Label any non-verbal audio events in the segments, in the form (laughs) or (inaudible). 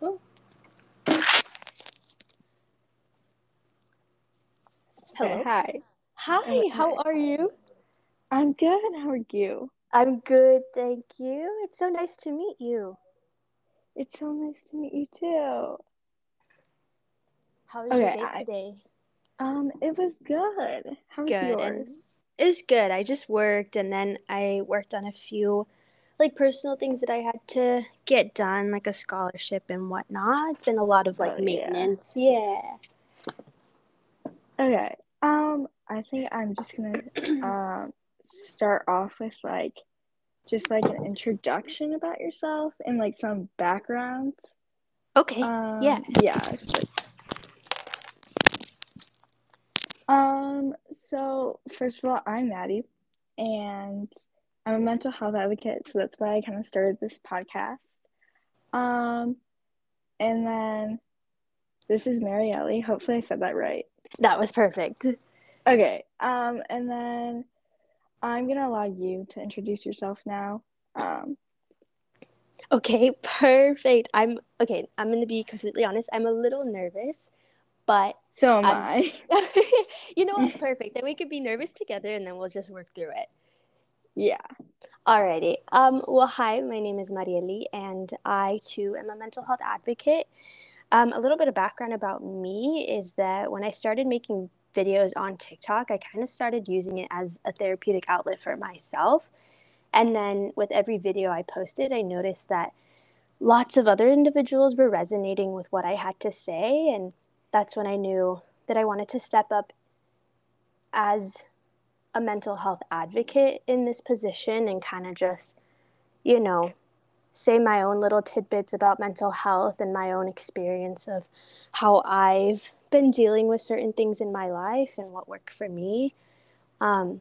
Hello. Hi. Hi, how are you? I'm good. How are you? I'm good, thank you. It's so nice to meet you. It's so nice to meet you too. How was your day I, today? um, it was good. How was Good, yours? it was good. I just worked and then I worked on a few like personal things that I had to get done, like a scholarship and whatnot. It's been a lot of Oh like yeah. maintenance. Yeah. Okay. Um, I think I'm just gonna um start off with like just like an introduction about yourself and like some backgrounds. Okay. Yeah. Um, yeah, like um, so first of all, I'm Maddie and I'm a mental health advocate, so that's why I kind of started this podcast. Um, and then this is Marielle. Hopefully I said that right. That was perfect. Okay. Um, and then I'm gonna allow you to introduce yourself now. Um, Okay, perfect. I'm okay, I'm going to be completely honest. I'm a little nervous, but so am I. (laughs) you know what? (laughs) Perfect. Then we could be nervous together and then we'll just work through it. Yeah. Alrighty. Um, well, hi, my name is Marieli, and I too am a mental health advocate. Um, a little bit of background about me is that when I started making videos on TikTok, I kind of started using it as a therapeutic outlet for myself. And then with every video I posted, I noticed that lots of other individuals were resonating with what I had to say. And that's when I knew that I wanted to step up as a mental health advocate in this position and kind of just, you know, say my own little tidbits about mental health and my own experience of how I've been dealing with certain things in my life and what worked for me. Um,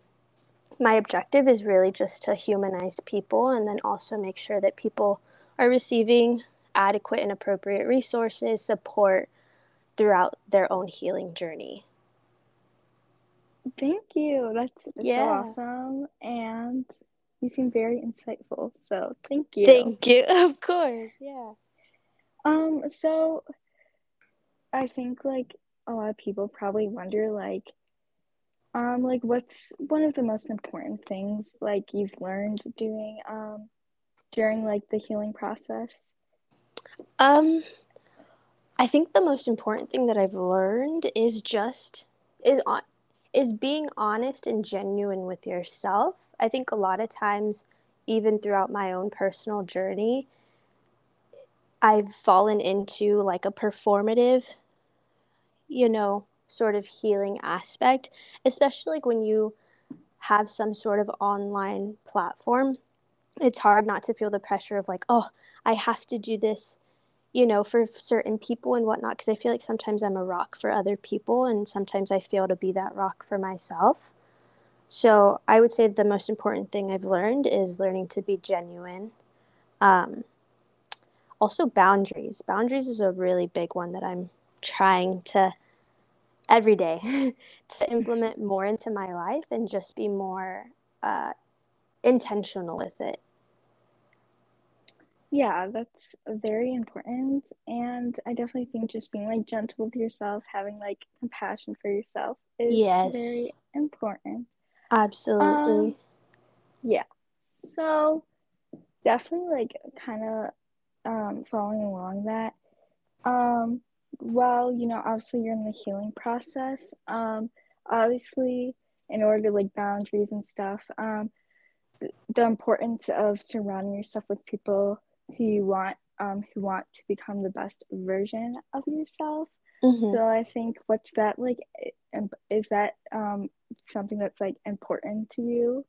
my objective is really just to humanize people and then also make sure that people are receiving adequate and appropriate resources, support throughout their own healing journey. Thank you. That's so Yeah. awesome. And you seem very insightful. So thank you. Thank you. (laughs) Of course. Yeah. Um, so I think like a lot of people probably wonder like um like what's one of the most important things like you've learned doing um during like the healing process? Um I think the most important thing that I've learned is just is on is being honest and genuine with yourself. I think a lot of times even throughout my own personal journey, I've fallen into like a performative, you know, sort of healing aspect, especially like when you have some sort of online platform. It's hard not to feel the pressure of like, oh, I have to do this you know, for certain people and whatnot, because I feel like sometimes I'm a rock for other people and sometimes I fail to be that rock for myself. So I would say the most important thing I've learned is learning to be genuine. Um, also, boundaries. Boundaries is a really big one that I'm trying to every day (laughs) to implement more into my life and just be more uh, intentional with it. Yeah, that's very important. And I definitely think just being like gentle with yourself, having like compassion for yourself is very important. absolutely. Um, yeah. So definitely like kind of um following along that. Um, well, you know, obviously you're in the healing process. Um, obviously in order to like boundaries and stuff, um, the importance of surrounding yourself with people who you want um who want to become the best version of yourself Mhm. so i think what's that like is that um something that's like important to you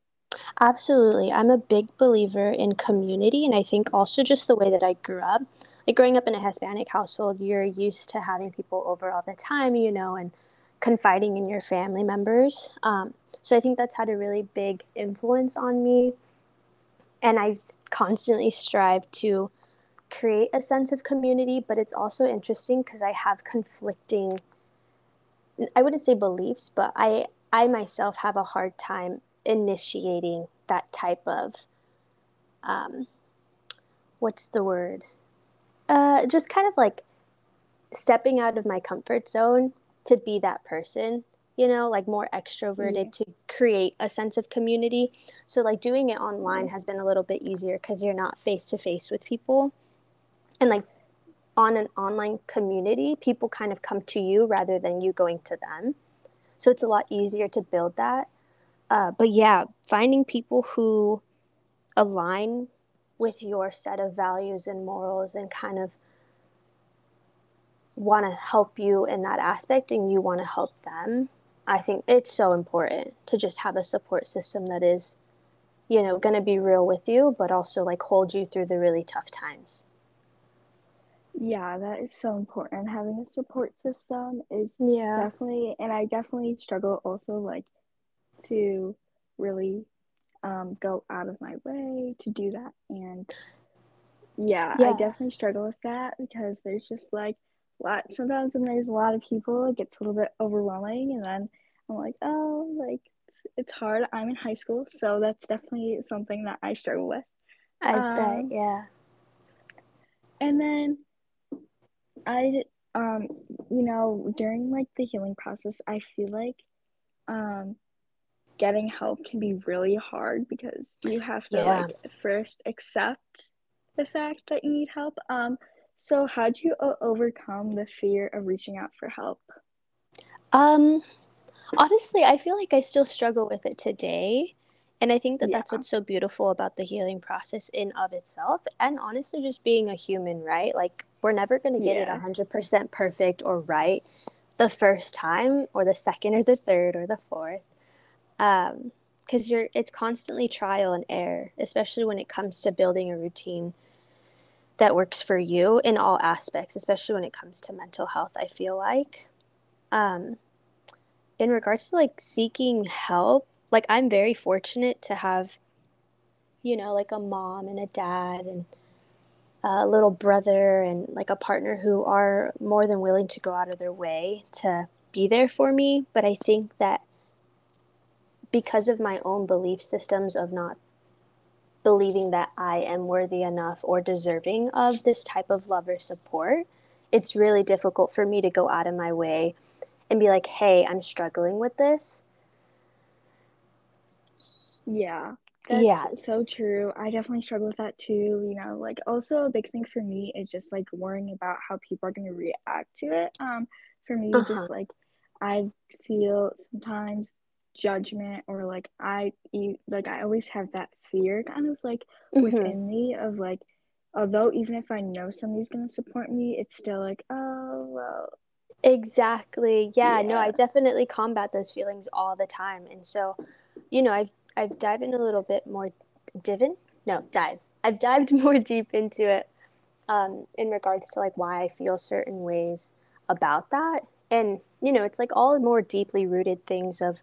Absolutely. I'm a big believer in community, and I think also just the way that I grew up. Like growing up in a Hispanic household, you're used to having people over all the time, you know, and confiding in your family members. Um, so I think that's had a really big influence on me. And I constantly strive to create a sense of community, but it's also interesting because I have conflicting, I wouldn't say beliefs, but I, I myself have a hard time initiating that type of um, what's the word? Uh, just kind of like stepping out of my comfort zone to be that person you know like more extroverted to create a sense of community. So like doing it online has been a little bit easier because you're not face to face with people. And like on an online community people kind of come to you rather than you going to them. So it's a lot easier to build that. Uh, but yeah finding people who align with your set of values and morals and kind of want to help you in that aspect and you want to help them i think it's so important to just have a support system that is you know going to be real with you but also like hold you through the really tough times. Yeah that is so important. Having a support system is yeah. definitely and i definitely struggle also like to really um, go out of my way to do that and yeah, yeah, I definitely struggle with that because there's just like lot sometimes when there's a lot of people it gets a little bit overwhelming and then i'm like oh like it's, it's hard. I'm in high school so that's definitely something that i struggle with. I um, bet yeah. and then i um you know during like the healing process i feel like um getting help can be really hard because you have to yeah. like first accept the fact that you need help. Um so, how do you o- overcome the fear of reaching out for help? Um, honestly, I feel like I still struggle with it today. And I think that yeah. that's what's so beautiful about the healing process in of itself and honestly just being a human, right? Like we're never going to get yeah. it 100% perfect or right the first time or the second or the third or the fourth. Um cuz you're it's constantly trial and error, especially when it comes to building a routine that works for you in all aspects, especially when it comes to mental health, I feel like. Um, in regards to like seeking help, like I'm very fortunate to have, you know, like a mom and a dad and a little brother and like a partner who are more than willing to go out of their way to be there for me. But I think that because of my own belief systems of not believing that I am worthy enough or deserving of this type of love or support, it's really difficult for me to go out of my way and be like, hey, I'm struggling with this. Yeah. That's yeah. so true. I definitely struggle with that too. You know, like also a big thing for me is just like worrying about how people are going to react to it. Um, for me, uh-huh. just like I feel sometimes judgment or like I like I always have that fear kind of like mm-hmm. within me of like although even if I know somebody's gonna support me, it's still like, oh well Exactly. Yeah, yeah, no, I definitely combat those feelings all the time. And so, you know, I've I've dived in a little bit more divin? No, dive. I've dived (laughs) more deep into it um, in regards to like why I feel certain ways about that. And, you know, it's like all more deeply rooted things of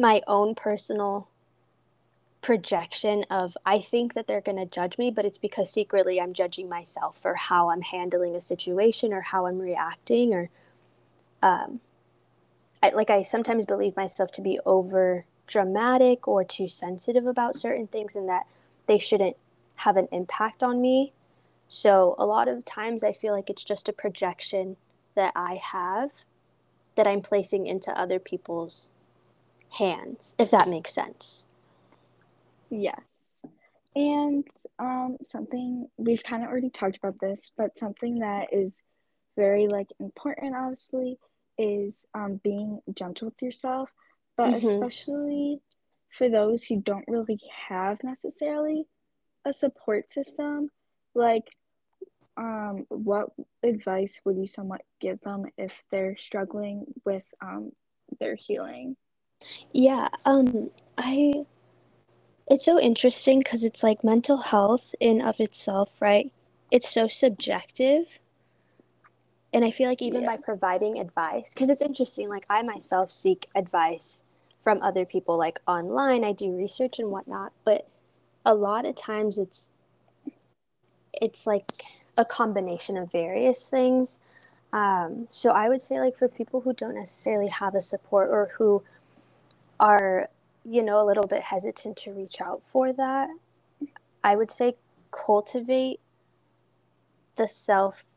my own personal projection of I think that they're going to judge me, but it's because secretly I'm judging myself for how I'm handling a situation or how I'm reacting or um I, like I sometimes believe myself to be over dramatic or too sensitive about certain things and that they shouldn't have an impact on me. So a lot of times I feel like it's just a projection that I have that I'm placing into other people's hands, if that makes sense. Yes. And um, something we've kind of already talked about this, but something that is very like important, obviously, is um, being gentle with yourself, but mm-hmm. especially for those who don't really have necessarily a support system. Like, um, what advice would you somewhat give them if they're struggling with um, their healing? Yeah, um, I. It's so interesting because it's like mental health in of itself, right? It's so subjective, and I feel like even by providing advice, because it's interesting. Like I myself seek advice from other people, like online. I do research and whatnot, but a lot of times it's it's like a combination of various things. Um, so I would say, like for people who don't necessarily have a support or who are, you know, a little bit hesitant to reach out for that, I would say cultivate the self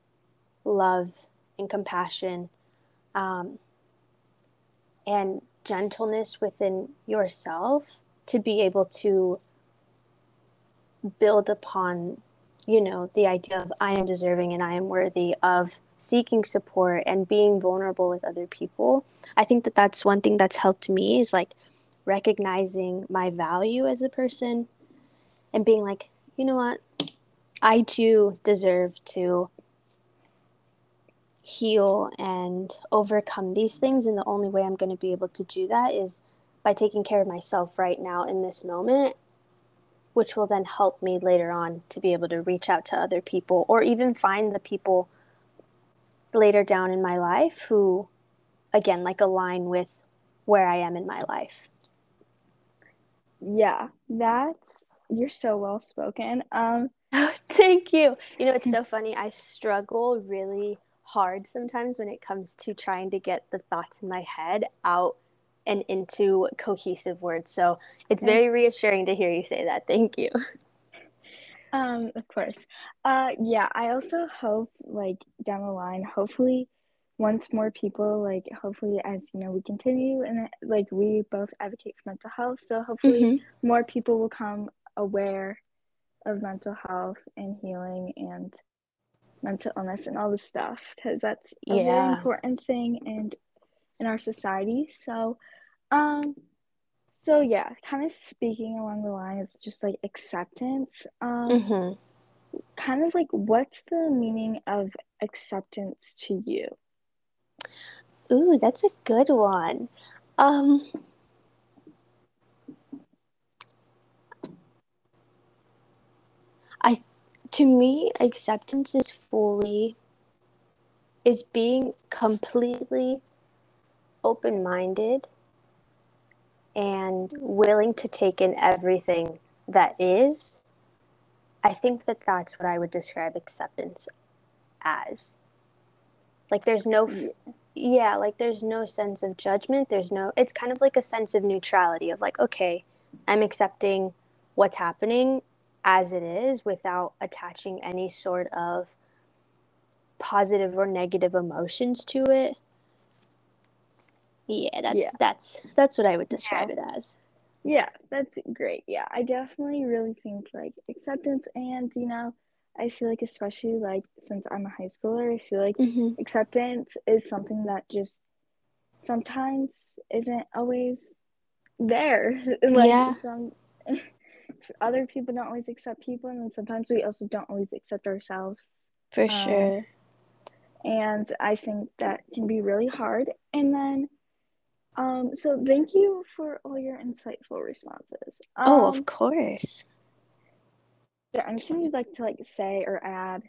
love and compassion um, and gentleness within yourself to be able to build upon you know the idea of i am deserving and i am worthy of seeking support and being vulnerable with other people i think that that's one thing that's helped me is like recognizing my value as a person and being like you know what? I too deserve to heal and overcome these things and the only way i'm going to be able to do that is by taking care of myself right now in this moment which will then help me later on to be able to reach out to other people or even find the people later down in my life who again like align with where I am in my life. Yeah, that's you're so well spoken. Um (laughs) thank you. You know, it's so (laughs) funny. I struggle really hard sometimes when it comes to trying to get the thoughts in my head out and into cohesive words. So it's very reassuring to hear you say that. Thank you. (laughs) Um, of course. Uh, yeah, I also hope like down the line, hopefully, once more people like, hopefully, as you know, we continue and like we both advocate for mental health. So hopefully, mm-hmm. more people will come aware of mental health and healing and mental illness and all this stuff because that's a yeah. very important thing and in our society. So um, so yeah, kind of speaking along the line of just like acceptance. Um, mm-hmm. kind of like what's the meaning of acceptance to you? Ooh, that's a good one. Um, I, to me, acceptance is fully, is being completely open minded and willing to take in everything that is, I think that that's what I would describe acceptance as. Like there's no yeah, like there's no sense of judgment, there's no it's kind of like a sense of neutrality of like okay, I'm accepting what's happening as it is without attaching any sort of positive or negative emotions to it yeah, that, yeah. that's that's what I would describe yeah. it as. Yeah, that's great. Yeah, I definitely really think like acceptance and you know, I feel like especially like since I'm a high schooler, I feel like mm-hmm. acceptance is something that just sometimes isn't always there. (laughs) like yeah. some (laughs) other people don't always accept people and then sometimes we also don't always accept ourselves. For um, sure. And I think that can be really hard. And then um, so thank you for all your insightful responses. Um, oh, of course. Is there anything you'd like to like say or add?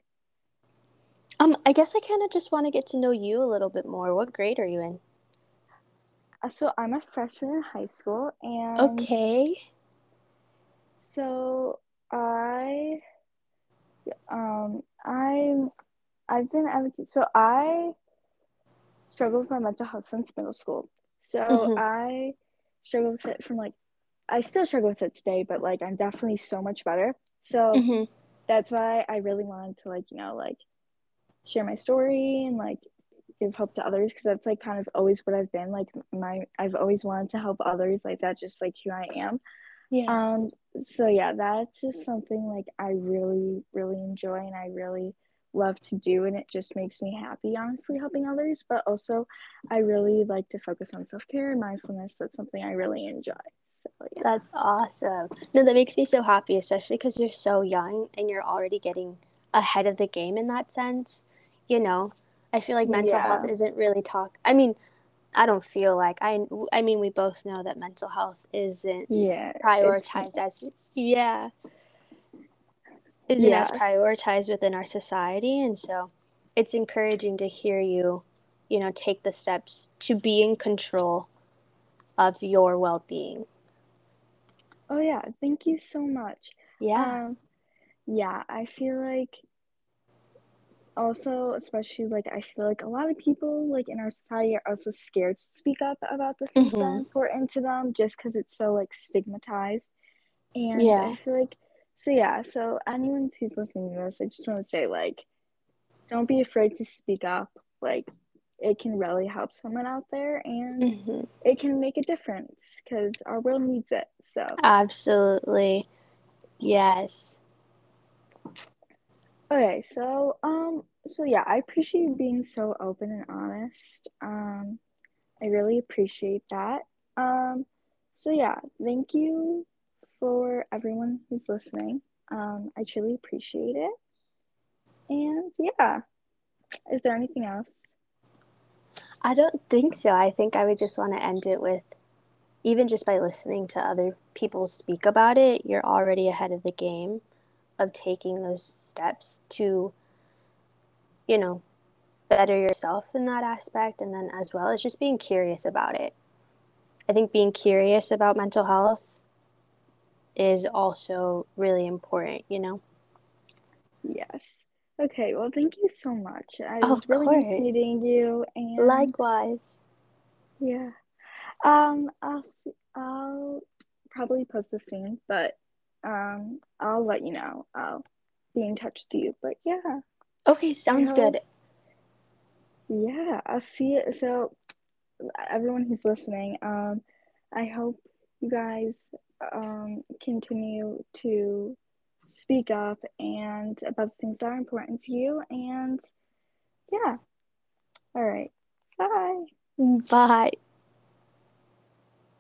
Um, I guess I kind of just want to get to know you a little bit more. What grade are you in? Uh, so I'm a freshman in high school, and okay. So I, um, I'm, I've been advocating. So I struggled with my mental health since middle school. So mm-hmm. I struggle with it from like I still struggle with it today, but like I'm definitely so much better. So mm-hmm. that's why I really wanted to like, you know, like share my story and like give hope to others because that's like kind of always what I've been like my I've always wanted to help others like that's just like who I am. Yeah. Um so yeah, that's just something like I really really enjoy and I really love to do and it just makes me happy honestly helping others but also i really like to focus on self-care and mindfulness that's something i really enjoy so yeah. that's awesome no that makes me so happy especially because you're so young and you're already getting ahead of the game in that sense you know i feel like mental yeah. health isn't really talk i mean I don't feel like I. I mean, we both know that mental health isn't yeah, prioritized as yeah isn't yes. as prioritized within our society and so it's encouraging to hear you you know take the steps to be in control of your well-being oh yeah thank you so much yeah um, yeah i feel like also especially like i feel like a lot of people like in our society are also scared to speak up about the things mm-hmm. that important to them just because it's so like stigmatized and yeah. i feel like so yeah, so anyone who's listening to this, I just want to say like don't be afraid to speak up. Like it can really help someone out there and mm-hmm. it can make a difference because our world needs it. So absolutely. Yes. Okay, so um so yeah, I appreciate you being so open and honest. Um I really appreciate that. Um so yeah, thank you for everyone who's listening. Um I truly appreciate it. And yeah. Is there anything else? I don't think so. I think I would just want to end it with even just by listening to other people speak about it, you're already ahead of the game of taking those steps to, you know, better yourself in that aspect. And then as well as just being curious about it. I think being curious about mental health is also really important, you know? Yes. Okay, well, thank you so much. I was of really course. nice meeting you. And likewise. Yeah. Um, I'll I'll probably post this soon, but um, I'll let you know. I'll be in touch with you. But yeah. Okay, sounds good. Yeah, I'll see you. So, everyone who's listening, um, I hope you guys um continue to speak up and about the things that are important to you. And yeah. All right. Bye. Bye.